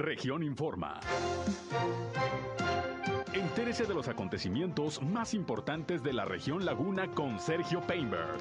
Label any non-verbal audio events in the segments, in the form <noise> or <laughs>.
Región Informa. Entérese de los acontecimientos más importantes de la región Laguna con Sergio Painberg.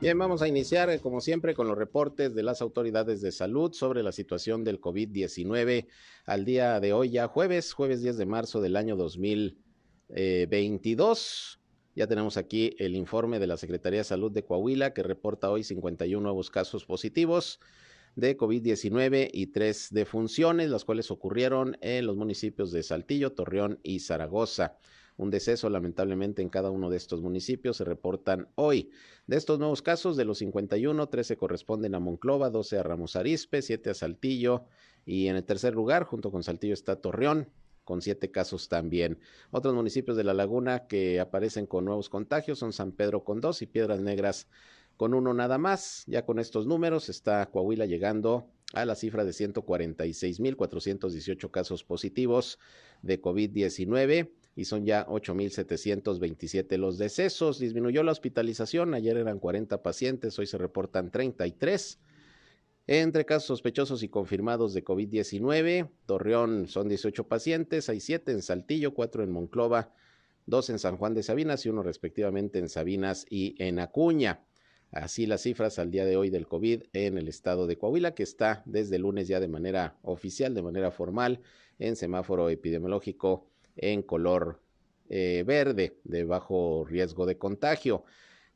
Bien, vamos a iniciar eh, como siempre con los reportes de las autoridades de salud sobre la situación del COVID-19 al día de hoy, ya jueves, jueves 10 de marzo del año 2022. Ya tenemos aquí el informe de la Secretaría de Salud de Coahuila que reporta hoy 51 nuevos casos positivos de COVID-19 y tres defunciones, las cuales ocurrieron en los municipios de Saltillo, Torreón y Zaragoza. Un deceso lamentablemente en cada uno de estos municipios se reportan hoy. De estos nuevos casos, de los 51, 13 corresponden a Monclova, 12 a Ramos Arispe, 7 a Saltillo y en el tercer lugar, junto con Saltillo, está Torreón, con siete casos también. Otros municipios de la laguna que aparecen con nuevos contagios son San Pedro con dos y Piedras Negras con uno nada más. Ya con estos números está Coahuila llegando a la cifra de 146.418 casos positivos de COVID-19 y son ya 8.727 los decesos. Disminuyó la hospitalización, ayer eran 40 pacientes, hoy se reportan 33. Entre casos sospechosos y confirmados de COVID-19, Torreón son 18 pacientes, hay 7 en Saltillo, 4 en Monclova, 2 en San Juan de Sabinas y uno respectivamente en Sabinas y en Acuña. Así las cifras al día de hoy del COVID en el estado de Coahuila, que está desde el lunes ya de manera oficial, de manera formal, en semáforo epidemiológico en color eh, verde de bajo riesgo de contagio.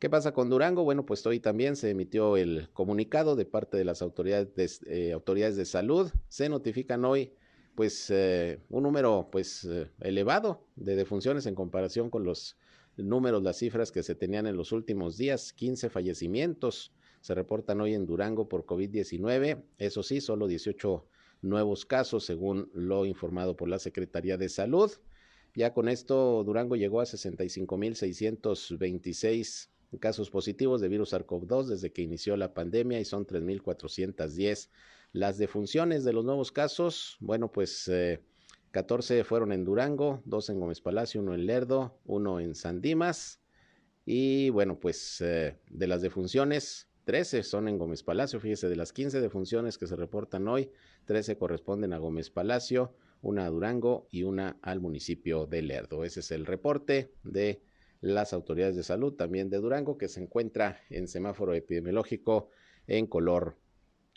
¿Qué pasa con Durango? Bueno, pues hoy también se emitió el comunicado de parte de las autoridades, eh, de salud. Se notifican hoy pues eh, un número pues elevado de defunciones en comparación con los números, las cifras que se tenían en los últimos días, 15 fallecimientos se reportan hoy en Durango por COVID-19, eso sí, solo 18 nuevos casos según lo informado por la Secretaría de Salud. Ya con esto, Durango llegó a 65.626 casos positivos de virus SARS-CoV-2 desde que inició la pandemia y son 3.410 las defunciones de los nuevos casos. Bueno, pues 14 eh, fueron en Durango, 2 en Gómez Palacio, 1 en Lerdo, 1 en San Dimas. Y bueno, pues eh, de las defunciones, 13 son en Gómez Palacio. Fíjese, de las 15 defunciones que se reportan hoy, 13 corresponden a Gómez Palacio, una a Durango y una al municipio de Lerdo. Ese es el reporte de las autoridades de salud también de Durango que se encuentra en semáforo epidemiológico en color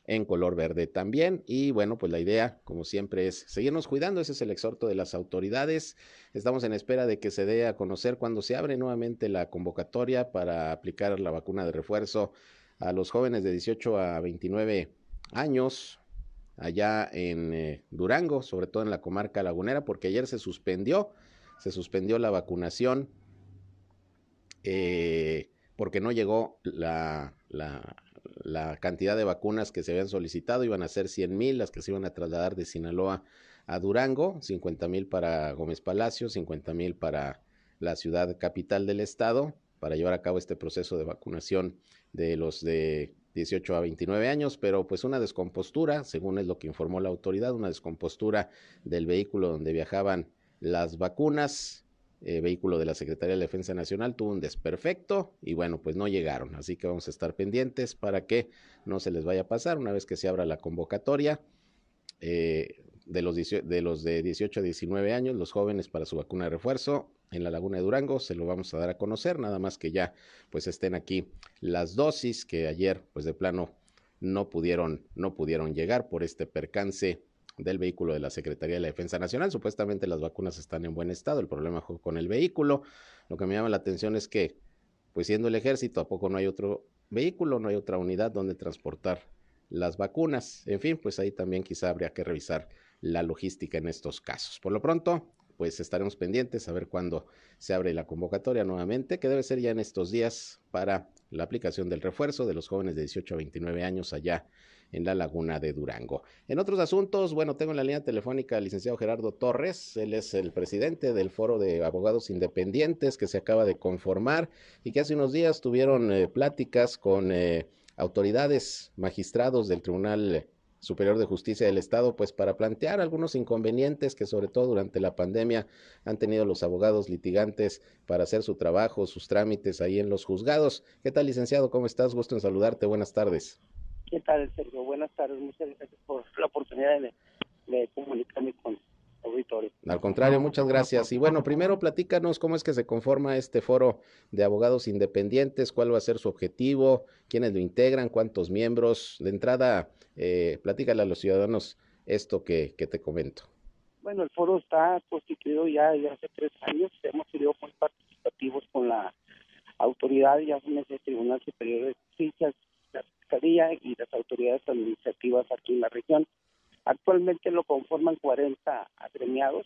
en color verde también. Y bueno, pues la idea, como siempre, es seguirnos cuidando. Ese es el exhorto de las autoridades. Estamos en espera de que se dé a conocer cuando se abre nuevamente la convocatoria para aplicar la vacuna de refuerzo a los jóvenes de 18 a 29 años allá en eh, Durango, sobre todo en la comarca lagunera, porque ayer se suspendió, se suspendió la vacunación eh, porque no llegó la, la, la, cantidad de vacunas que se habían solicitado, iban a ser 100 mil las que se iban a trasladar de Sinaloa a Durango, 50 mil para Gómez Palacio, 50 mil para la ciudad capital del estado, para llevar a cabo este proceso de vacunación de los de 18 a 29 años, pero pues una descompostura, según es lo que informó la autoridad, una descompostura del vehículo donde viajaban las vacunas, eh, vehículo de la Secretaría de Defensa Nacional tuvo un desperfecto y bueno, pues no llegaron, así que vamos a estar pendientes para que no se les vaya a pasar una vez que se abra la convocatoria. Eh, de los, de los de 18 a 19 años, los jóvenes para su vacuna de refuerzo en la Laguna de Durango, se lo vamos a dar a conocer, nada más que ya pues estén aquí las dosis que ayer pues de plano no pudieron no pudieron llegar por este percance del vehículo de la Secretaría de la Defensa Nacional. Supuestamente las vacunas están en buen estado, el problema fue con el vehículo. Lo que me llama la atención es que pues siendo el ejército, ¿a poco no hay otro vehículo, no hay otra unidad donde transportar las vacunas? En fin, pues ahí también quizá habría que revisar la logística en estos casos. Por lo pronto, pues estaremos pendientes a ver cuándo se abre la convocatoria nuevamente, que debe ser ya en estos días para la aplicación del refuerzo de los jóvenes de 18 a 29 años allá en la laguna de Durango. En otros asuntos, bueno, tengo en la línea telefónica al licenciado Gerardo Torres, él es el presidente del Foro de Abogados Independientes que se acaba de conformar y que hace unos días tuvieron eh, pláticas con eh, autoridades, magistrados del Tribunal Superior de Justicia del Estado, pues para plantear algunos inconvenientes que sobre todo durante la pandemia han tenido los abogados litigantes para hacer su trabajo, sus trámites ahí en los juzgados. ¿Qué tal, licenciado? ¿Cómo estás? Gusto en saludarte. Buenas tardes. ¿Qué tal, Sergio? Buenas tardes. Muchas gracias por la oportunidad de, de comunicarme con auditores. Al contrario, muchas gracias. Y bueno, primero platícanos cómo es que se conforma este foro de abogados independientes, cuál va a ser su objetivo, quiénes lo integran, cuántos miembros. De entrada, eh, platícale a los ciudadanos esto que, que te comento. Bueno, el foro está constituido ya desde hace tres años. Hemos sido muy participativos con la autoridad, ya el Tribunal Superior de Justicia, la Fiscalía y las autoridades administrativas aquí en la región. Actualmente lo conforman 40 agremiados.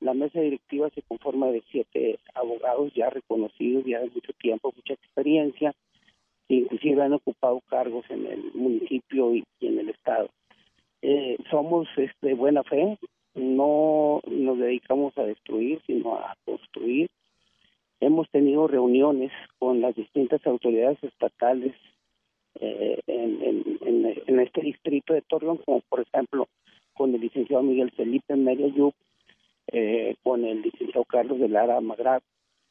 La mesa directiva se conforma de siete abogados ya reconocidos, ya de mucho tiempo, mucha experiencia, inclusive han ocupado cargos en el municipio y, en el estado. Eh, somos este, buena fe, no nos dedicamos a destruir, sino a construir. Hemos tenido reuniones con las distintas autoridades estatales eh, en, en, este distrito de Torreón, como por ejemplo con el licenciado Miguel Felipe Meriayup, eh, con el licenciado Carlos de Lara Magrat,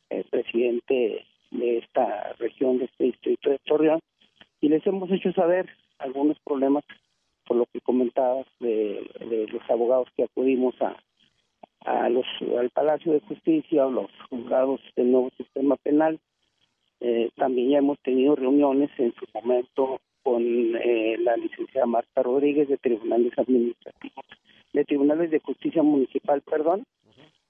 el presidente de esta región, de este distrito de Torreón, y les hemos hecho saber algunos problemas, por lo que comentabas, de, los abogados que acudimos a, a los al Palacio de Justicia o los juzgados del nuevo sistema penal eh, también ya hemos tenido reuniones en su momento con eh, la licenciada Marta Rodríguez de Tribunales Administrativos, de Tribunales de Justicia Municipal, perdón,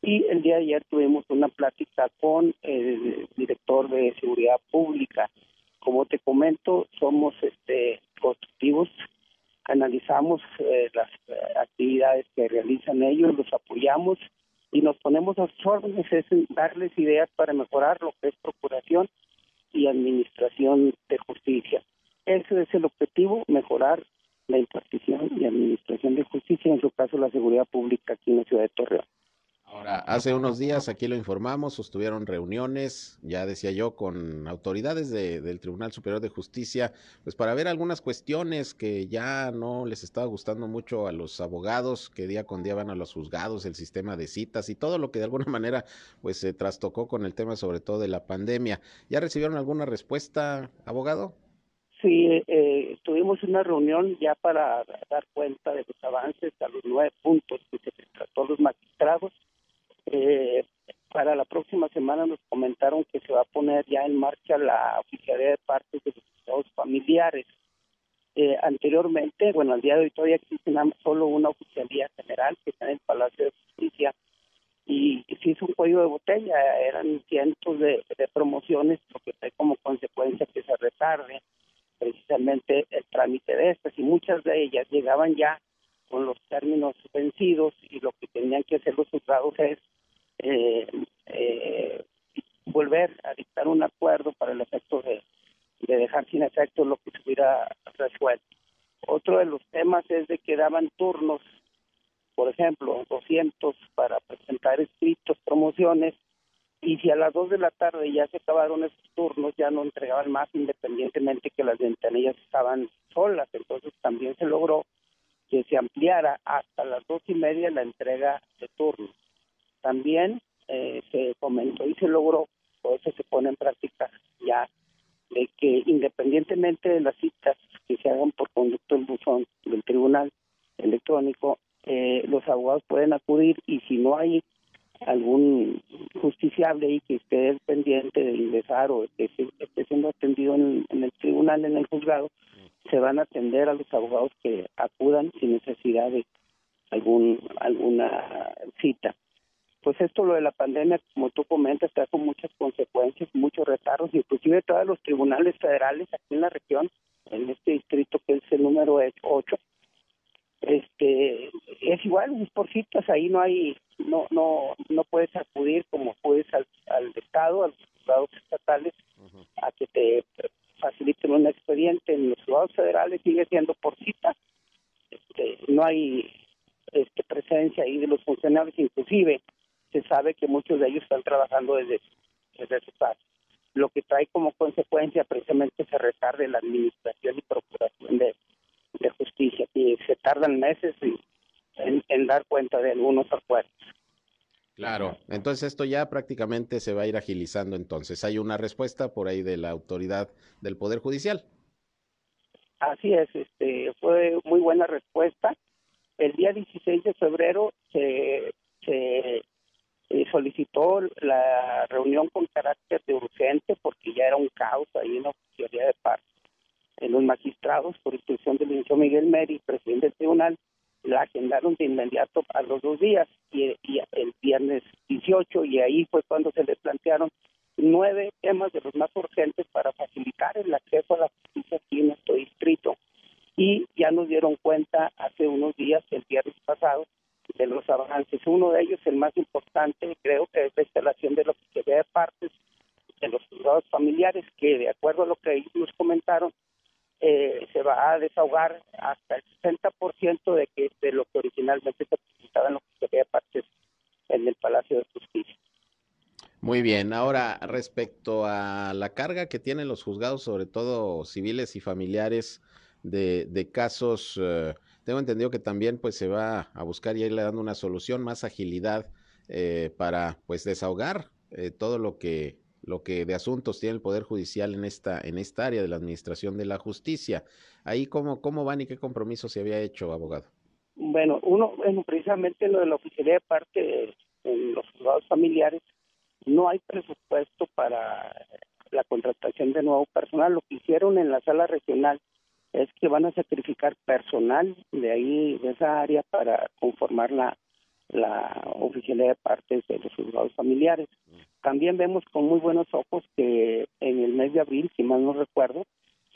y el día de ayer tuvimos una plática con el director de Seguridad Pública. Como te comento, somos este constructivos, analizamos eh, las actividades que realizan ellos, los apoyamos y nos ponemos a sus órdenes, es darles ideas para mejorar lo que es procuración y administración de justicia. Ese es el objetivo, mejorar la impartición y administración de justicia, en su caso la seguridad pública aquí en la ciudad de Torreón. Hace unos días aquí lo informamos, sostuvieron reuniones, ya decía yo, con autoridades del Tribunal Superior de Justicia, pues para ver algunas cuestiones que ya no les estaba gustando mucho a los abogados, que día con día van a los juzgados, el sistema de citas y todo lo que de alguna <laughs> manera pues se trastocó con el tema sobre todo de la pandemia. ¿Ya recibieron alguna respuesta, abogado? Sí, eh, tuvimos una reunión ya para dar cuenta de los avances a los nueve puntos que se trató los magistrados eh, para la próxima semana nos comentaron que se va a poner ya en marcha la oficialidad de partes de los familiares. Eh, anteriormente, bueno, al día de hoy todavía existe solo una oficialía general que está en el Palacio de Justicia y se hizo un cuello de botella, eran cientos de, promociones, lo que como consecuencia que se retarde precisamente el trámite de estas y muchas de ellas llegaban ya con los términos vencidos y lo que tenían que hacer los juzgados es eh, eh, volver a dictar un acuerdo para el efecto de, dejar sin efecto lo que se hubiera resuelto. Otro de los temas es de que daban turnos, por ejemplo, 200 para presentar escritos, promociones, y si a las 2 de la tarde ya se acabaron esos turnos, ya no entregaban más independientemente que las ventanillas estaban solas. Entonces también se logró que se ampliara hasta las dos y media la entrega de turnos también eh, se comentó y se logró, o eso se pone en práctica ya, de que independientemente de las citas que se hagan por conducto del buzón del tribunal electrónico, eh, los abogados pueden acudir y si no hay algún justiciable y que esté pendiente de ingresar o que esté siendo atendido en, en, el tribunal, en el juzgado, se van a atender a los abogados que acudan sin necesidad de algún alguna cita pues esto lo de la pandemia, como tú comentas, trajo muchas consecuencias, muchos retardos, inclusive todos los tribunales federales aquí en la región, en este distrito que es el número 8, este es igual, es por citas, ahí no hay, no, no, no puedes acudir como puedes al, Estado, a los juzgados estatales, a que te faciliten un expediente. En los juzgados federales sigue siendo por cita, este, no hay este, presencia ahí de los funcionarios, inclusive se sabe que muchos de ellos están trabajando desde, desde su casa, lo que trae como consecuencia precisamente se retarde la administración y procuración de, justicia, que se tardan meses en, dar cuenta de algunos acuerdos. Claro, entonces esto ya prácticamente se va a ir agilizando entonces. Hay una respuesta por ahí de la autoridad del Poder Judicial. Así es, este, fue muy buena respuesta. El día 16 de febrero se, se eh, solicitó la reunión con carácter de urgente porque ya era un caos ahí en la oficialía de parte. En los magistrados, por instrucción del ministro Miguel Meri, presidente del tribunal, la agendaron de inmediato a los dos días y, y, el viernes 18 y ahí fue cuando se le plantearon nueve temas de los más urgentes para facilitar el acceso a la justicia aquí en nuestro distrito y ya nos dieron cuenta hace unos días, el viernes pasado, de los avances. Uno de ellos, el más importante, creo que es la instalación de la oficina de partes de los juzgados familiares, que de acuerdo a lo que nos comentaron, eh, se va a desahogar hasta el 60% de, que, de lo que originalmente se presentaba en la oficina de partes en el Palacio de Justicia. Muy bien, ahora respecto a la carga que tienen los juzgados, sobre todo civiles y familiares, de, de casos eh, tengo entendido que también pues se va a buscar y irle dando una solución, más agilidad eh, para pues desahogar eh, todo lo que lo que de asuntos tiene el Poder Judicial en esta, en esta área de la Administración de la Justicia. Ahí, ¿cómo, cómo van y qué compromiso se había hecho, abogado? Bueno, uno, bueno, precisamente lo de la oficina de parte en los juzgados familiares, no hay presupuesto para la contratación de nuevo personal. Lo que hicieron en la sala regional es que van a sacrificar personal de ahí, de esa área, para conformar la, la oficialidad de partes de los juzgados familiares. También vemos con muy buenos ojos que en el mes de abril, si mal no recuerdo,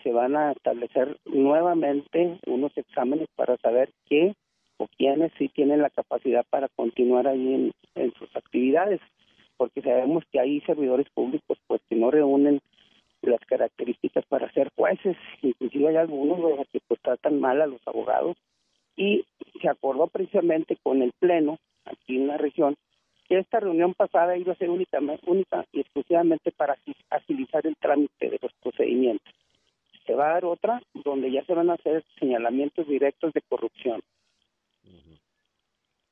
se van a establecer nuevamente unos exámenes para saber qué o quiénes sí tienen la capacidad para continuar ahí en, en sus actividades, porque sabemos que hay servidores públicos pues que no reúnen las características para ser jueces, inclusive hay algunos que pues tratan mal a los abogados y se acordó precisamente con el pleno aquí en la región que esta reunión pasada iba a ser única, única y exclusivamente para agilizar el trámite de los procedimientos. Se va a dar otra donde ya se van a hacer señalamientos directos de corrupción.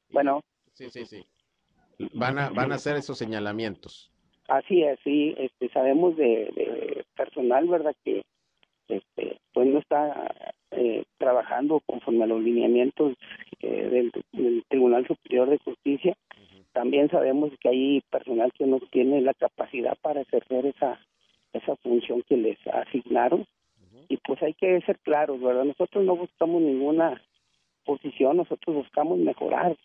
Bueno. Sí, sí, sí. Van a, van a hacer esos señalamientos. Así es, sí, este, sabemos de, personal, ¿verdad? Que este, pues no está eh, trabajando conforme a los lineamientos eh, del, Tribunal Superior de Justicia. También sabemos que hay personal que no tiene la capacidad para ejercer esa, esa función que les asignaron. Y pues hay que ser claros, ¿verdad? Nosotros no buscamos ninguna posición, nosotros buscamos mejorar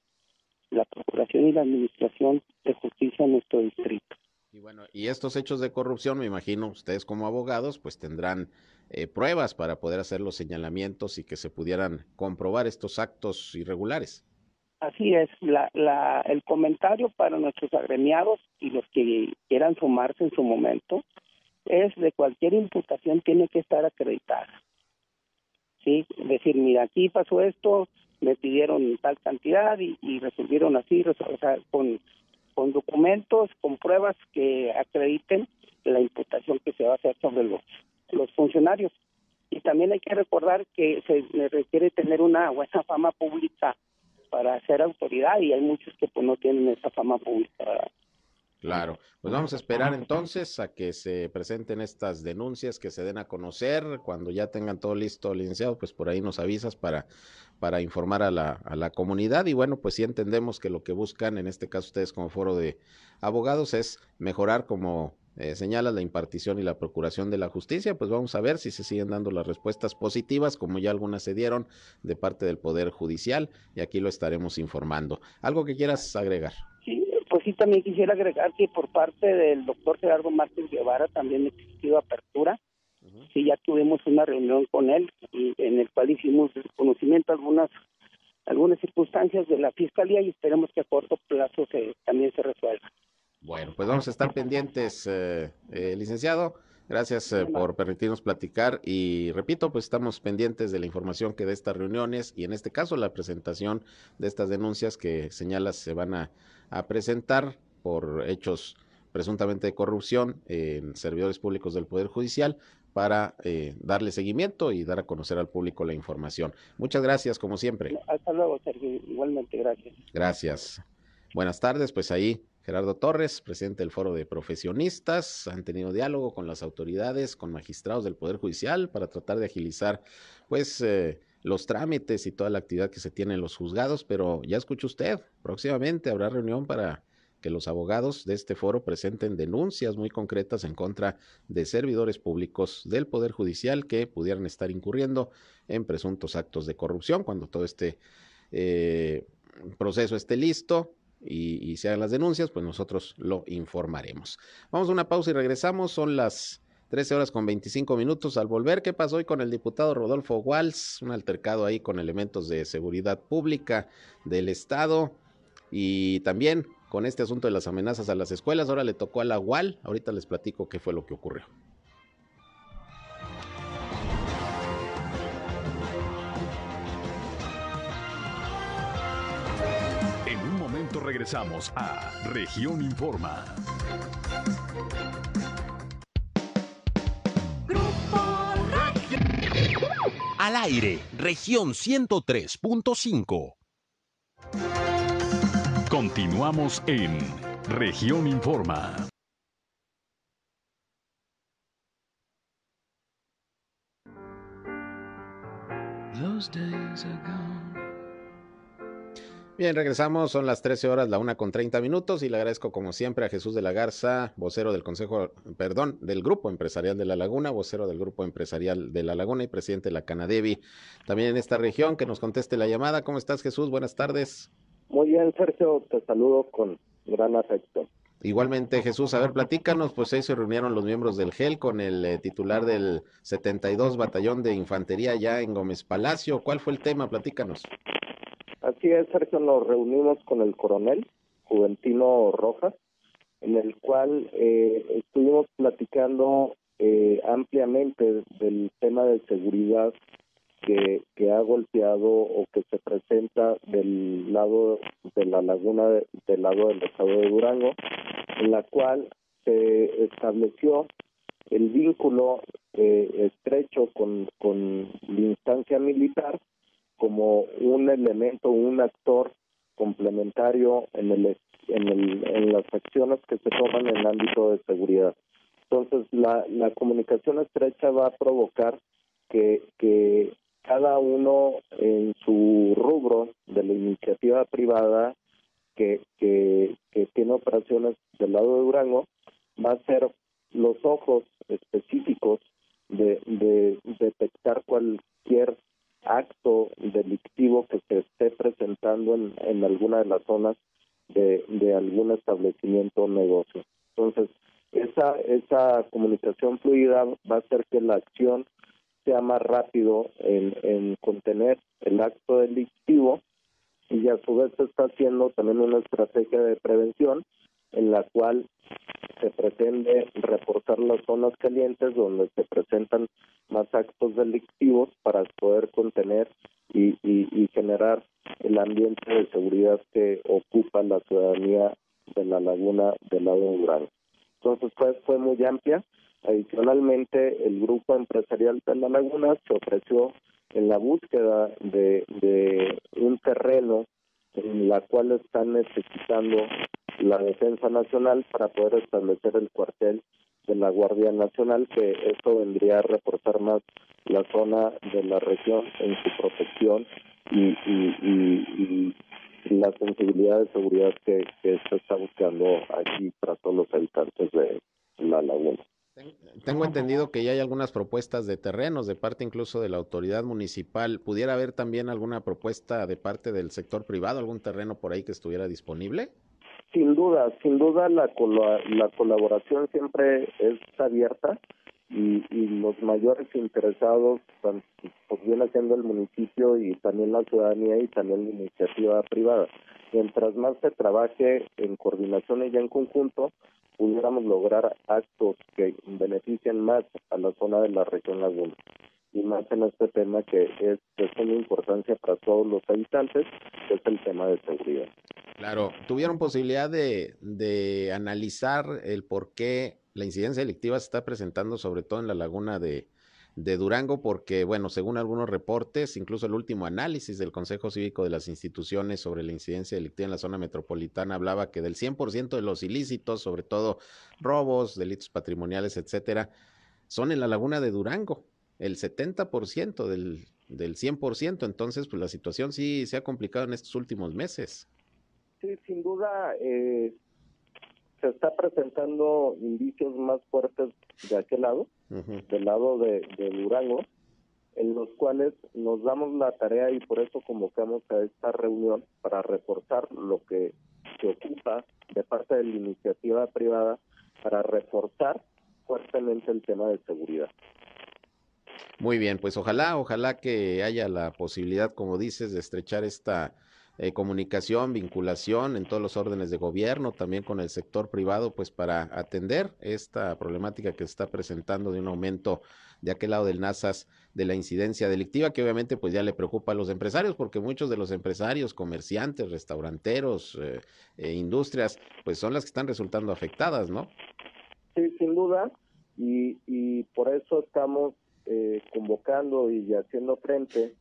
la procuración y la administración de justicia en nuestro distrito. Y bueno, y estos hechos de corrupción, me imagino, ustedes como abogados, pues tendrán eh, pruebas para poder hacer los señalamientos y que se pudieran comprobar estos actos irregulares. Así es, la, la, el comentario para nuestros agremiados y los que quieran sumarse en su momento es de cualquier imputación tiene que estar acreditada. Sí, decir, mira, aquí pasó esto, me pidieron tal cantidad y, y resolvieron así, o sea, con con documentos, con pruebas que acrediten la imputación que se va a hacer sobre los, los funcionarios. Y también hay que recordar que se requiere tener una buena fama pública para ser autoridad y hay muchos que pues no tienen esa fama pública. Claro, pues vamos a esperar entonces a que se presenten estas denuncias, que se den a conocer, cuando ya tengan todo listo, licenciado, pues por ahí nos avisas para, para informar a la, a la comunidad y bueno, pues sí entendemos que lo que buscan, en este caso ustedes como foro de abogados, es mejorar como eh, señala la impartición y la procuración de la justicia, pues vamos a ver si se siguen dando las respuestas positivas, como ya algunas se dieron de parte del Poder Judicial, y aquí lo estaremos informando. ¿Algo que quieras agregar? Pues sí, también quisiera agregar que por parte del doctor Gerardo Márquez Guevara también ha existido apertura. Sí, ya tuvimos una reunión con él y en el cual hicimos conocimiento algunas algunas circunstancias de la fiscalía y esperemos que a corto plazo se, también se resuelva. Bueno, pues vamos a estar pendientes, eh, eh, licenciado. Gracias eh, por permitirnos platicar y repito, pues estamos pendientes de la información que de estas reuniones y en este caso la presentación de estas denuncias que señalas se van a a presentar por hechos presuntamente de corrupción en servidores públicos del Poder Judicial, para eh, darle seguimiento y dar a conocer al público la información. Muchas gracias, como siempre. Hasta luego, Sergio. Igualmente, gracias. Gracias. Buenas tardes, pues ahí Gerardo Torres, presidente del Foro de Profesionistas, han tenido diálogo con las autoridades, con magistrados del Poder Judicial para tratar de agilizar, pues, eh, los trámites y toda la actividad que se tiene en los juzgados, pero ya escuchó usted, próximamente habrá reunión para que los abogados de este foro presenten denuncias muy concretas en contra de servidores públicos del Poder Judicial que pudieran estar incurriendo en presuntos actos de corrupción cuando todo este eh, proceso esté listo. Y, y se hagan las denuncias, pues nosotros lo informaremos. Vamos a una pausa y regresamos. Son las 13 horas con 25 minutos. Al volver, ¿qué pasó hoy con el diputado Rodolfo Walls? Un altercado ahí con elementos de seguridad pública del Estado. Y también con este asunto de las amenazas a las escuelas. Ahora le tocó a la UAL. Ahorita les platico qué fue lo que ocurrió. En un momento regresamos a Región Informa. Al aire, región 103.5. Continuamos en Región Informa. Bien, regresamos, son las 13 horas, la una con 30 minutos y le agradezco como siempre a Jesús de la Garza, vocero del Consejo, perdón, del Grupo Empresarial de La Laguna, vocero del Grupo Empresarial de La Laguna y presidente de la Canadevi, también en esta región, que nos conteste la llamada. ¿Cómo estás Jesús? Buenas tardes. Muy bien, Sergio, te saludo con gran afecto. Igualmente, Jesús, a ver, platícanos, pues ahí se reunieron los miembros del GEL con el eh, titular del 72 Batallón de Infantería ya en Gómez Palacio. ¿Cuál fue el tema? Platícanos. Así es, Sergio, nos reunimos con el coronel Juventino Rojas, en el cual eh, estuvimos platicando eh, ampliamente del tema de seguridad que, que ha golpeado o que se presenta del lado de la laguna, de, del lado del estado de Durango, en la cual se estableció el vínculo eh, estrecho con, con la instancia militar como un elemento, un actor complementario en el en, el, en las acciones que se toman en el ámbito de seguridad. Entonces, la, la comunicación estrecha va a provocar que, que cada uno en su rubro de la iniciativa privada que, que, tiene operaciones del lado de Durango va a ser los ojos específicos de, de detectar cualquier acto delictivo que se esté presentando en, en alguna de las zonas de, de algún establecimiento o negocio. Entonces, esa, esa comunicación fluida va a hacer que la acción sea más rápido en, en contener el acto delictivo y a su vez se está haciendo también una estrategia de prevención en la cual se pretende reportar las zonas calientes donde se presentan más actos delictivos para poder contener y, y, generar el ambiente de seguridad que ocupa la ciudadanía de la laguna del lado de Durango. Entonces fue, fue muy amplia. Adicionalmente, el grupo empresarial de la laguna se ofreció en la búsqueda de, de un terreno en la cual están necesitando la defensa nacional para poder establecer el cuartel de la Guardia Nacional, que esto vendría a reforzar más la zona de la región en su protección y, la sensibilidad de seguridad que, que se está buscando aquí para todos los habitantes de la laguna. Tengo entendido que ya hay algunas propuestas de terrenos de parte incluso de la autoridad municipal. ¿Pudiera haber también alguna propuesta de parte del sector privado, algún terreno por ahí que estuviera disponible? Sin duda, sin duda la, la colaboración siempre es abierta y, y los mayores interesados, pues viene siendo el municipio y también la ciudadanía y también la iniciativa privada. Mientras más se trabaje en coordinación y ya en conjunto, pudiéramos lograr actos que beneficien más a la zona de la región Laguna y más en este tema que es de suma importancia para todos los habitantes, que es el tema de seguridad. Claro, ¿tuvieron posibilidad de, de analizar el por qué la incidencia delictiva se está presentando sobre todo en la laguna de, de Durango porque, bueno, según algunos reportes, incluso el último análisis del Consejo Cívico de las Instituciones sobre la incidencia delictiva en la zona metropolitana hablaba que del 100% de los ilícitos, sobre todo robos, delitos patrimoniales, etcétera, son en la laguna de Durango, el 70% del, del 100%. Entonces, pues la situación sí se ha complicado en estos últimos meses. Sí, sin duda, eh, se está presentando indicios más fuertes de aquel lado, del lado de, Durango, en los cuales nos damos la tarea y por eso convocamos a esta reunión para reforzar lo que se ocupa de parte de la iniciativa privada para reforzar fuertemente el tema de seguridad. Muy bien, pues ojalá, ojalá que haya la posibilidad, como dices, de estrechar esta eh, comunicación, vinculación en todos los órdenes de gobierno, también con el sector privado, pues para atender esta problemática que se está presentando de un aumento de aquel lado del NASAS de la incidencia delictiva, que obviamente pues ya le preocupa a los empresarios, porque muchos de los empresarios, comerciantes, restauranteros, eh, eh, industrias, pues son las que están resultando afectadas, ¿no? Sí, sin duda, y, y por eso estamos convocando y haciendo frente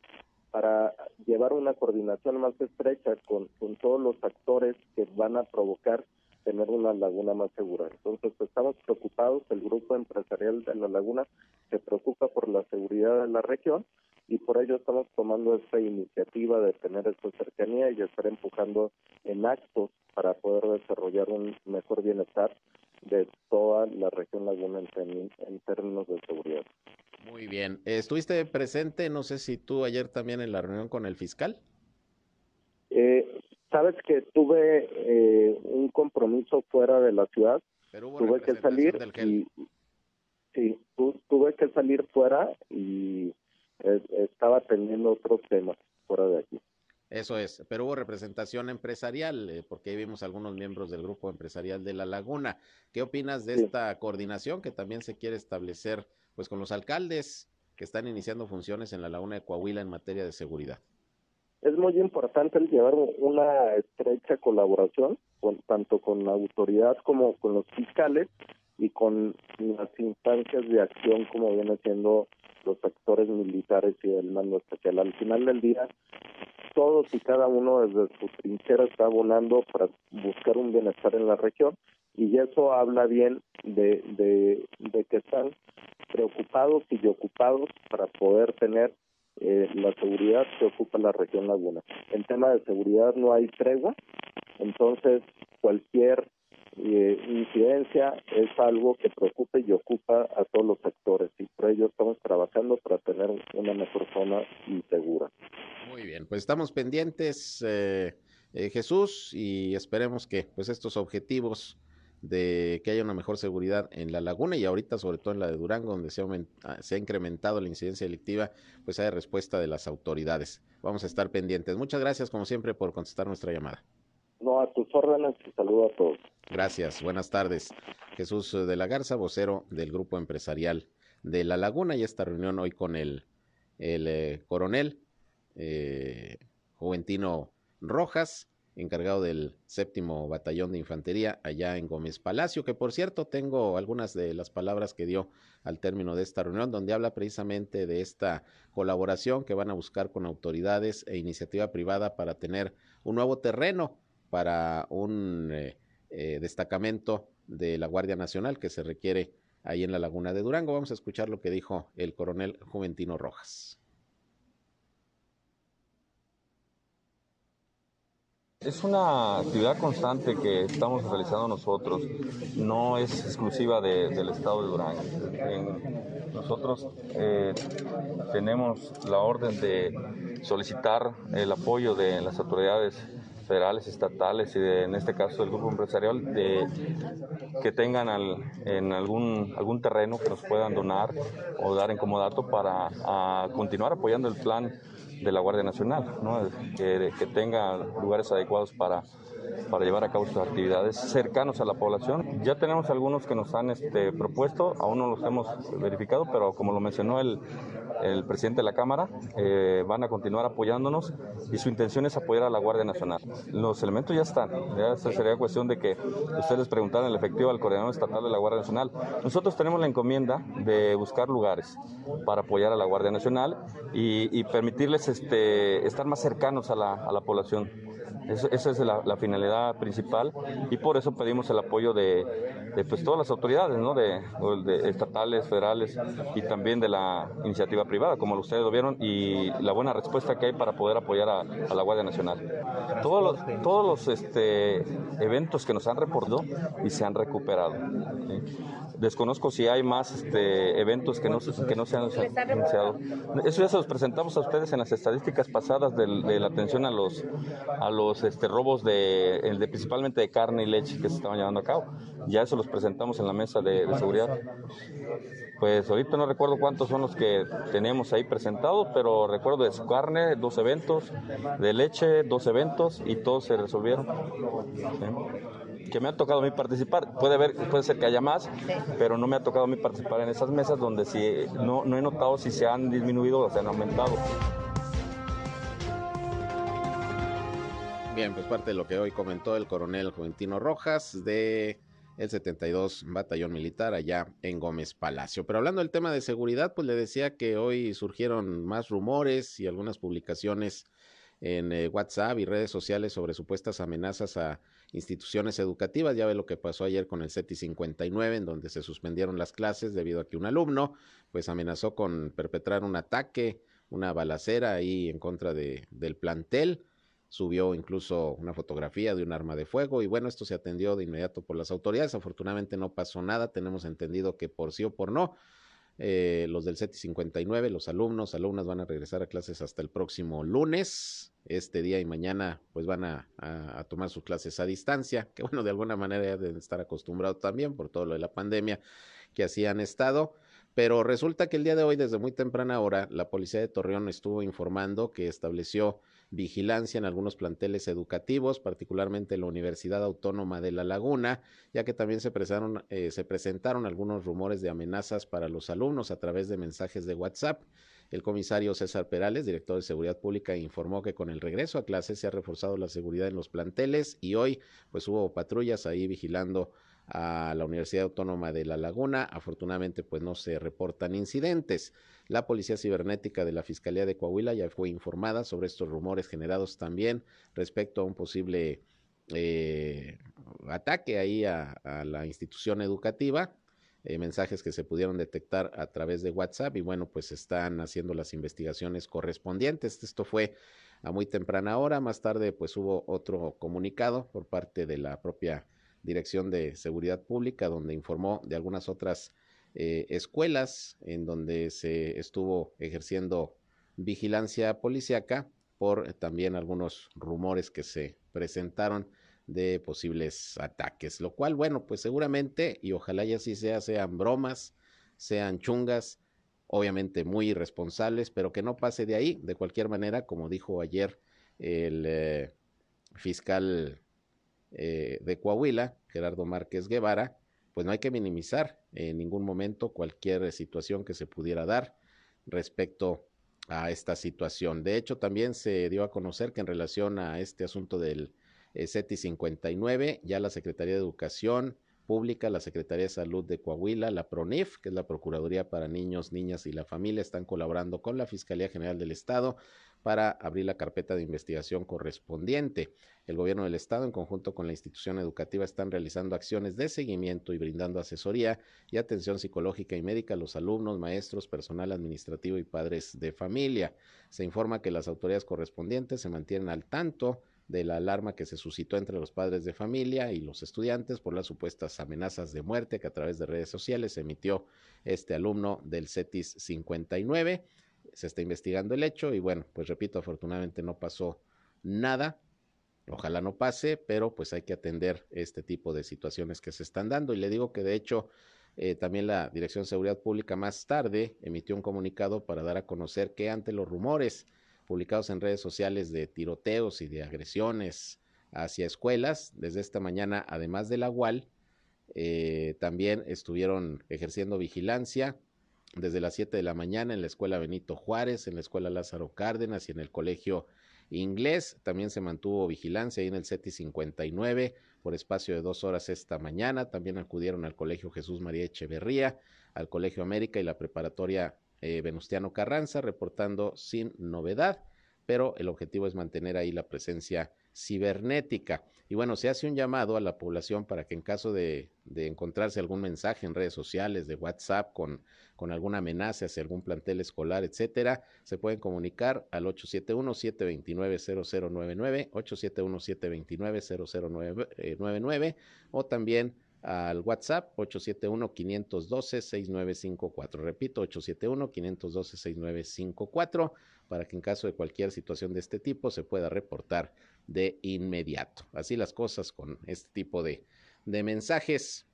para llevar una coordinación más estrecha con, con todos los actores que van a provocar tener una laguna más segura. Entonces, pues, estamos preocupados, el grupo empresarial de la laguna se preocupa por la seguridad de la región y por ello estamos tomando esta iniciativa de tener esta cercanía y estar empujando en actos para poder desarrollar un mejor bienestar de toda la región laguna en, en términos de seguridad. Muy bien. ¿Estuviste presente, no sé si tú ayer también en la reunión con el fiscal? Eh, Sabes que tuve eh, un compromiso fuera de la ciudad. tuve que salir y sí, tuve que salir fuera y eh, estaba atendiendo otros temas fuera de aquí. Eso es, pero hubo representación empresarial, eh, porque ahí vimos algunos miembros del grupo empresarial de La Laguna. ¿Qué opinas de esta coordinación que también se quiere establecer pues con los alcaldes que están iniciando funciones en la Laguna de Coahuila en materia de seguridad? Es muy importante el llevar una estrecha colaboración con, tanto con la autoridad como con los fiscales y con las instancias de acción como viene siendo los actores militares y el mando especial. Al final del día, todos y cada uno desde su trinchera está abonando para buscar un bienestar en la región y eso habla bien de, de, que están preocupados y ocupados para poder tener eh, la seguridad que ocupa la región Laguna. En tema de seguridad no hay tregua, entonces cualquier eh, incidencia es algo que preocupa y ocupa a todos los sectores y por ello estamos trabajando para tener una mejor zona y segura. Muy bien, pues estamos pendientes, eh, eh, Jesús, y esperemos que pues estos objetivos de que haya una mejor seguridad en la laguna y ahorita sobre todo en la de Durango donde se ha, ah, se ha incrementado la incidencia delictiva, pues haya respuesta de las autoridades. Vamos a estar pendientes. Muchas gracias como siempre por contestar nuestra llamada. No, a tus órdenes saludo a todos. Gracias, buenas tardes. Jesús de la Garza, vocero del Grupo Empresarial de La Laguna y esta reunión hoy con el, el eh, coronel eh, Juventino Rojas, encargado del séptimo batallón de infantería allá en Gómez Palacio, que por cierto tengo algunas de las palabras que dio al término de esta reunión, donde habla precisamente de esta colaboración que van a buscar con autoridades e iniciativa privada para tener un nuevo terreno para un eh, eh, destacamento de la Guardia Nacional que se requiere ahí en la Laguna de Durango. Vamos a escuchar lo que dijo el coronel Juventino Rojas. Es una actividad constante que estamos realizando nosotros, no es exclusiva del estado de Durango. nosotros eh, tenemos la orden de solicitar el apoyo de las autoridades federales, estatales y en este caso del grupo empresarial de que tengan en algún algún terreno que nos puedan donar o dar en comodato para continuar apoyando el plan de la Guardia Nacional, ¿no? que, tenga lugares adecuados para, para llevar a cabo sus actividades cercanos a la población. Ya tenemos algunos que nos han este, propuesto, aún no los hemos verificado, pero como lo mencionó el, el presidente de la Cámara, eh, van a continuar apoyándonos y su intención es apoyar a la Guardia Nacional. Los elementos ya están, ya sería cuestión de que ustedes preguntaran el efectivo al coordinador estatal de la Guardia Nacional. Nosotros tenemos la encomienda de buscar lugares para apoyar a la Guardia Nacional y, permitirles este, estar más cercanos a la, a la población esa es la, finalidad principal y por eso pedimos el apoyo de, pues, todas las autoridades, ¿no? de, estatales, federales y también de la iniciativa privada, como ustedes lo vieron, y la buena respuesta que hay para poder apoyar a, la Guardia Nacional. Todos los, todos los este, eventos que nos han reportado y se han recuperado. Desconozco si hay más este, eventos que no, que no se han anunciado. Eso ya se los presentamos a ustedes en las estadísticas pasadas de, la atención a los, a los este, robos de, de, principalmente de carne y leche que se estaban llevando a cabo. Ya eso los presentamos en la mesa de, seguridad. Pues ahorita no recuerdo cuántos son los que tenemos ahí presentados, pero recuerdo de carne, dos eventos, de leche, dos eventos y todos se resolvieron que me ha tocado a mí participar. Puede, haber, puede ser que haya más, pero no me ha tocado a mí participar en esas mesas donde sí, no, no he notado si se han disminuido o se han aumentado. Bien, pues parte de lo que hoy comentó el coronel Juventino Rojas de el 72 Batallón Militar allá en Gómez Palacio. Pero hablando del tema de seguridad, pues le decía que hoy surgieron más rumores y algunas publicaciones en eh, WhatsApp y redes sociales sobre supuestas amenazas a instituciones educativas. Ya ve lo que pasó ayer con el CETI 59, en donde se suspendieron las clases debido a que un alumno pues amenazó con perpetrar un ataque, una balacera ahí en contra de, del plantel. Subió incluso una fotografía de un arma de fuego y bueno, esto se atendió de inmediato por las autoridades. Afortunadamente no pasó nada. Tenemos entendido que por sí o por no, eh, los del CETI 59, los alumnos, alumnas van a regresar a clases hasta el próximo lunes. Este día y mañana pues van a, tomar sus clases a distancia, que bueno, de alguna manera ya deben estar acostumbrados también por todo lo de la pandemia que así han estado. Pero resulta que el día de hoy, desde muy temprana hora, la policía de Torreón estuvo informando que estableció vigilancia en algunos planteles educativos, particularmente en la Universidad Autónoma de La Laguna, ya que también se presentaron, eh, se presentaron algunos rumores de amenazas para los alumnos a través de mensajes de WhatsApp. El comisario César Perales, director de Seguridad Pública, informó que con el regreso a clases se ha reforzado la seguridad en los planteles y hoy pues hubo patrullas ahí vigilando a la Universidad Autónoma de La Laguna. Afortunadamente, pues no se reportan incidentes. La Policía Cibernética de la Fiscalía de Coahuila ya fue informada sobre estos rumores generados también respecto a un posible eh, ataque ahí a, la institución educativa. Eh, mensajes que se pudieron detectar a través de WhatsApp y bueno, pues están haciendo las investigaciones correspondientes. Esto fue a muy temprana hora. Más tarde, pues hubo otro comunicado por parte de la propia Dirección de Seguridad Pública, donde informó de algunas otras eh, escuelas en donde se estuvo ejerciendo vigilancia policiaca por también algunos rumores que se presentaron de posibles ataques, lo cual, bueno, pues seguramente, y ojalá ya así sea, sean bromas, sean chungas, obviamente muy irresponsables, pero que no pase de ahí. De cualquier manera, como dijo ayer el eh, fiscal eh, de Coahuila, Gerardo Márquez Guevara, pues no hay que minimizar en ningún momento cualquier situación que se pudiera dar respecto a esta situación. De hecho, también se dio a conocer que en relación a este asunto del CETI 59, ya la Secretaría de Educación Pública, la Secretaría de Salud de Coahuila, la PRONIF, que es la Procuraduría para Niños, Niñas y la Familia, están colaborando con la Fiscalía General del Estado para abrir la carpeta de investigación correspondiente. El gobierno del estado, en conjunto con la institución educativa, están realizando acciones de seguimiento y brindando asesoría y atención psicológica y médica a los alumnos, maestros, personal administrativo y padres de familia. Se informa que las autoridades correspondientes se mantienen al tanto de la alarma que se suscitó entre los padres de familia y los estudiantes por las supuestas amenazas de muerte que a través de redes sociales emitió este alumno del CETIS 59 se está investigando el hecho y bueno, pues repito, afortunadamente no pasó nada. Ojalá no pase, pero pues hay que atender este tipo de situaciones que se están dando. Y le digo que de hecho eh, también la Dirección de Seguridad Pública más tarde emitió un comunicado para dar a conocer que ante los rumores publicados en redes sociales de tiroteos y de agresiones hacia escuelas, desde esta mañana, además de la UAL, eh, también estuvieron ejerciendo vigilancia desde las 7 de la mañana en la escuela Benito Juárez, en la escuela Lázaro Cárdenas y en el colegio inglés. También se mantuvo vigilancia ahí en el CETI 59 por espacio de dos horas esta mañana. También acudieron al colegio Jesús María Echeverría, al colegio América y la preparatoria eh, Venustiano Carranza, reportando sin novedad, pero el objetivo es mantener ahí la presencia cibernética. Y bueno, se hace un llamado a la población para que en caso de, encontrarse algún mensaje en redes sociales, de WhatsApp, con, con alguna amenaza hacia algún plantel escolar, etcétera, se pueden comunicar al 871-729-0099, 871-729-0099 o también al WhatsApp 871-512-6954. Repito, 871-512-6954 para que en caso de cualquier situación de este tipo se pueda reportar de inmediato. Así las cosas con este tipo de, de mensajes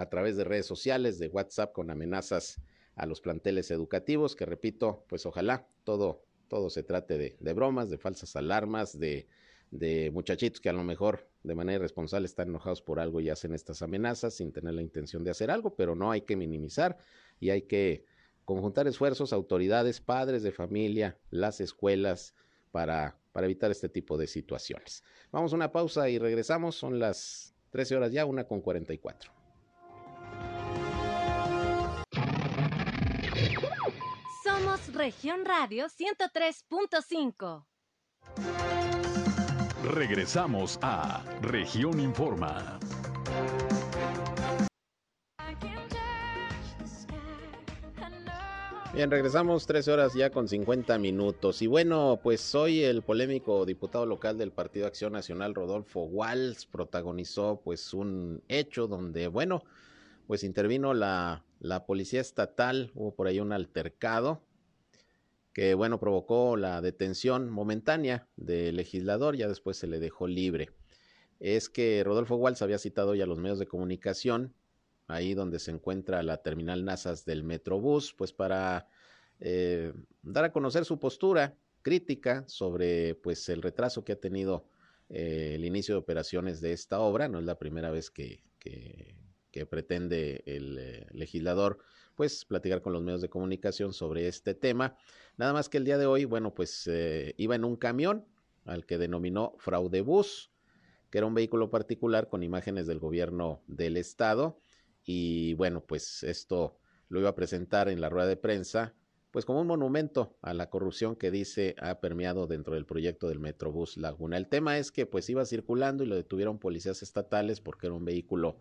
a través de redes sociales, de WhatsApp con amenazas a los planteles educativos, que repito, pues ojalá todo, todo se trate de, de bromas, de falsas alarmas, de, de, muchachitos que a lo mejor de manera irresponsable están enojados por algo y hacen estas amenazas sin tener la intención de hacer algo, pero no hay que minimizar y hay que conjuntar esfuerzos, autoridades, padres de familia, las escuelas, para para evitar este tipo de situaciones. Vamos a una pausa y regresamos. Son las 13 horas ya, una con 44. Región Radio 103.5. Regresamos a Región Informa. Bien, regresamos 13 horas ya con 50 minutos. Y bueno, pues hoy el polémico diputado local del Partido Acción Nacional, Rodolfo Walls, protagonizó pues un hecho donde, bueno, pues intervino la, la policía estatal, hubo por ahí un altercado que, bueno, provocó la detención momentánea del legislador, ya después se le dejó libre. Es que Rodolfo Walls había citado ya los medios de comunicación ahí donde se encuentra la terminal Nazas del Metrobús, pues para eh, dar a conocer su postura crítica sobre pues el retraso que ha tenido eh, el inicio de operaciones de esta obra. No es la primera vez que, que, pretende el eh, legislador pues platicar con los medios de comunicación sobre este tema. Nada más que el día de hoy, bueno, pues iba en un camión al que denominó fraudebús, que era un vehículo particular con imágenes del gobierno del estado y bueno, pues esto lo iba a presentar en la rueda de prensa, pues como un monumento a la corrupción que dice ha permeado dentro del proyecto del Metrobús Laguna. El tema es que pues iba circulando y lo detuvieron policías estatales porque era un vehículo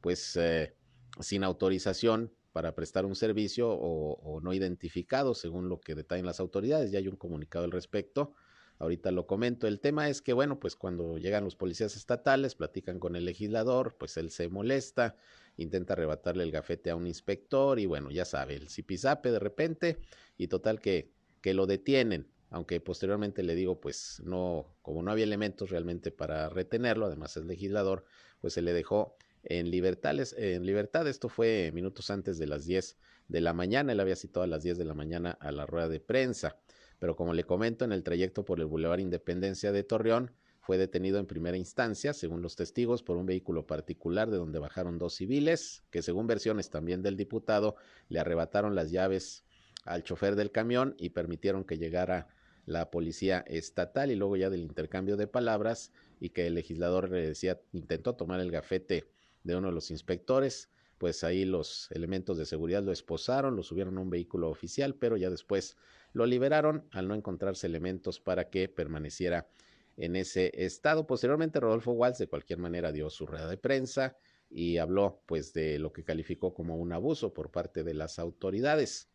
pues eh, sin autorización para prestar un servicio o, no identificado según lo que detallan las autoridades. Ya hay un comunicado al respecto. Ahorita lo comento. El tema es que, bueno, pues cuando llegan los policías estatales, platican con el legislador, pues él se molesta, intenta arrebatarle el gafete a un inspector y bueno, ya sabe, el zipizape de repente y total que, que lo detienen, aunque posteriormente le digo, pues no, como no había elementos realmente para retenerlo, además es legislador, pues se le dejó en libertad, en libertad, esto fue minutos antes de las 10 de la mañana, él había citado a las 10 de la mañana a la rueda de prensa, pero como le comento, en el trayecto por el Boulevard Independencia de Torreón, fue detenido en primera instancia, según los testigos, por un vehículo particular de donde bajaron dos civiles, que según versiones también del diputado, le arrebataron las llaves al chofer del camión y permitieron que llegara la policía estatal y luego ya del intercambio de palabras y que el legislador le decía intentó tomar el gafete de uno de los inspectores, pues ahí los elementos de seguridad lo esposaron, lo subieron a un vehículo oficial, pero ya después lo liberaron al no encontrarse elementos para que permaneciera en ese estado. Posteriormente, Rodolfo Walsh de cualquier manera dio su rueda de prensa y habló pues de lo que calificó como un abuso por parte de las autoridades.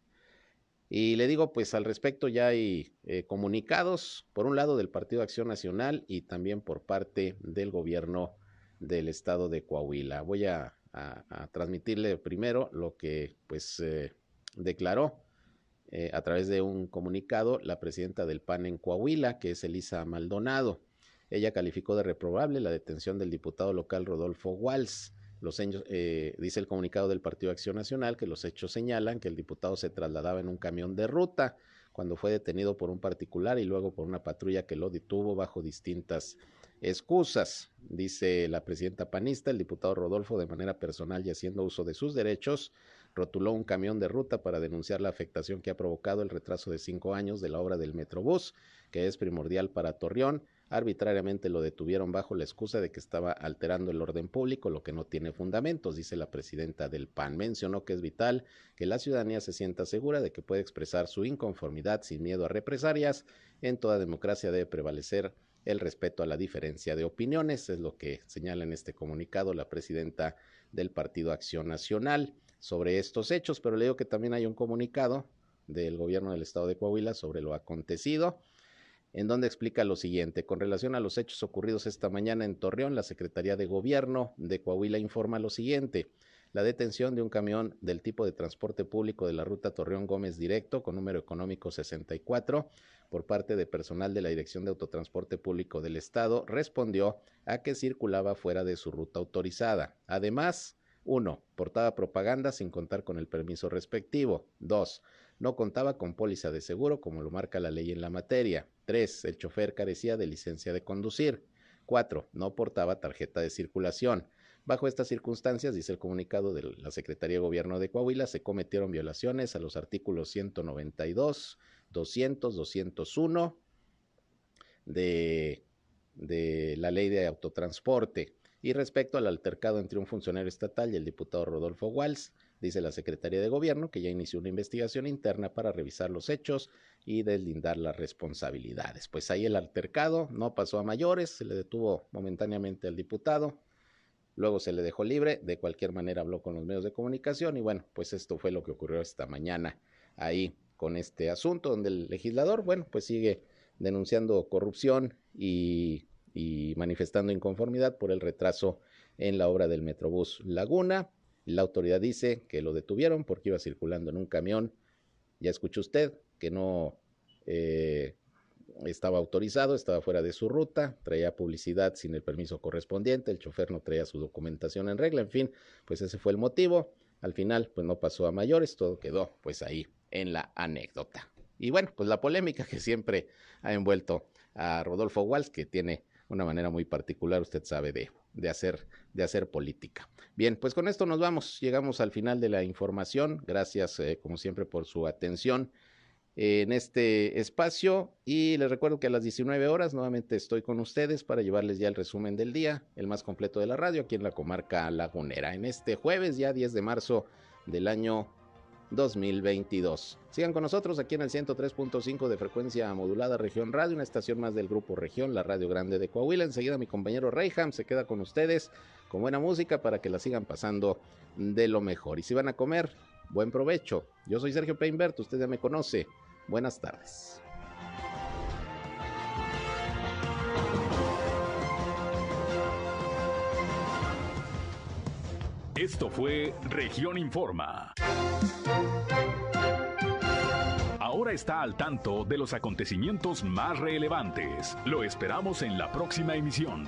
Y le digo, pues al respecto ya hay eh, comunicados, por un lado del Partido Acción Nacional y también por parte del gobierno del estado de Coahuila. Voy a, transmitirle primero lo que pues eh, declaró eh, a través de un comunicado la presidenta del PAN en Coahuila, que es Elisa Maldonado. Ella calificó de reprobable la detención del diputado local Rodolfo Walls. Los eh, dice el comunicado del Partido Acción Nacional que los hechos señalan que el diputado se trasladaba en un camión de ruta cuando fue detenido por un particular y luego por una patrulla que lo detuvo bajo distintas excusas. Dice la presidenta panista, el diputado Rodolfo, de manera personal y haciendo uso de sus derechos, rotuló un camión de ruta para denunciar la afectación que ha provocado el retraso de cinco años de la obra del Metrobús, que es primordial para Torreón. Arbitrariamente lo detuvieron bajo la excusa de que estaba alterando el orden público, lo que no tiene fundamentos, dice la presidenta del PAN. Mencionó que es vital que la ciudadanía se sienta segura de que puede expresar su inconformidad sin miedo a represalias. En toda democracia debe prevalecer el respeto a la diferencia de opiniones, es lo que señala en este comunicado la presidenta del Partido Acción Nacional sobre estos hechos, pero le digo que también hay un comunicado del gobierno del estado de Coahuila sobre lo acontecido, en donde explica lo siguiente. Con relación a los hechos ocurridos esta mañana en Torreón, la Secretaría de Gobierno de Coahuila informa lo siguiente. La detención de un camión del tipo de transporte público de la ruta Torreón Gómez Directo con número económico 64 por parte de personal de la Dirección de Autotransporte Público del Estado respondió a que circulaba fuera de su ruta autorizada. Además, 1. Portaba propaganda sin contar con el permiso respectivo. 2. No contaba con póliza de seguro como lo marca la ley en la materia. 3. El chofer carecía de licencia de conducir. 4. No portaba tarjeta de circulación. Bajo estas circunstancias, dice el comunicado de la Secretaría de Gobierno de Coahuila, se cometieron violaciones a los artículos 192, 200, 201 de, de la ley de autotransporte. Y respecto al altercado entre un funcionario estatal y el diputado Rodolfo Walsh, dice la Secretaría de Gobierno que ya inició una investigación interna para revisar los hechos y deslindar las responsabilidades. Pues ahí el altercado no pasó a mayores, se le detuvo momentáneamente al diputado, luego se le dejó libre, de cualquier manera habló con los medios de comunicación y bueno, pues esto fue lo que ocurrió esta mañana ahí con este asunto, donde el legislador, bueno, pues sigue denunciando corrupción y manifestando inconformidad por el retraso en la obra del Metrobús Laguna. La autoridad dice que lo detuvieron porque iba circulando en un camión. Ya escuchó usted que no eh, estaba autorizado, estaba fuera de su ruta, traía publicidad sin el permiso correspondiente, el chofer no traía su documentación en regla, en fin, pues ese fue el motivo. Al final, pues no pasó a mayores, todo quedó pues ahí en la anécdota. Y bueno, pues la polémica que siempre ha envuelto a Rodolfo Walsh, que tiene una manera muy particular, usted sabe, de, de, hacer, de hacer política. Bien, pues con esto nos vamos, llegamos al final de la información. Gracias, eh, como siempre, por su atención en este espacio y les recuerdo que a las 19 horas nuevamente estoy con ustedes para llevarles ya el resumen del día, el más completo de la radio aquí en la comarca lagunera. En este jueves, ya 10 de marzo del año 2022. Sigan con nosotros aquí en el 103.5 de frecuencia modulada Región Radio, una estación más del grupo Región, la Radio Grande de Coahuila. Enseguida mi compañero Reyham se queda con ustedes con buena música para que la sigan pasando de lo mejor. Y si van a comer, buen provecho. Yo soy Sergio Peinbert, usted ya me conoce. Buenas tardes. Esto fue Región Informa. Ahora está al tanto de los acontecimientos más relevantes. Lo esperamos en la próxima emisión.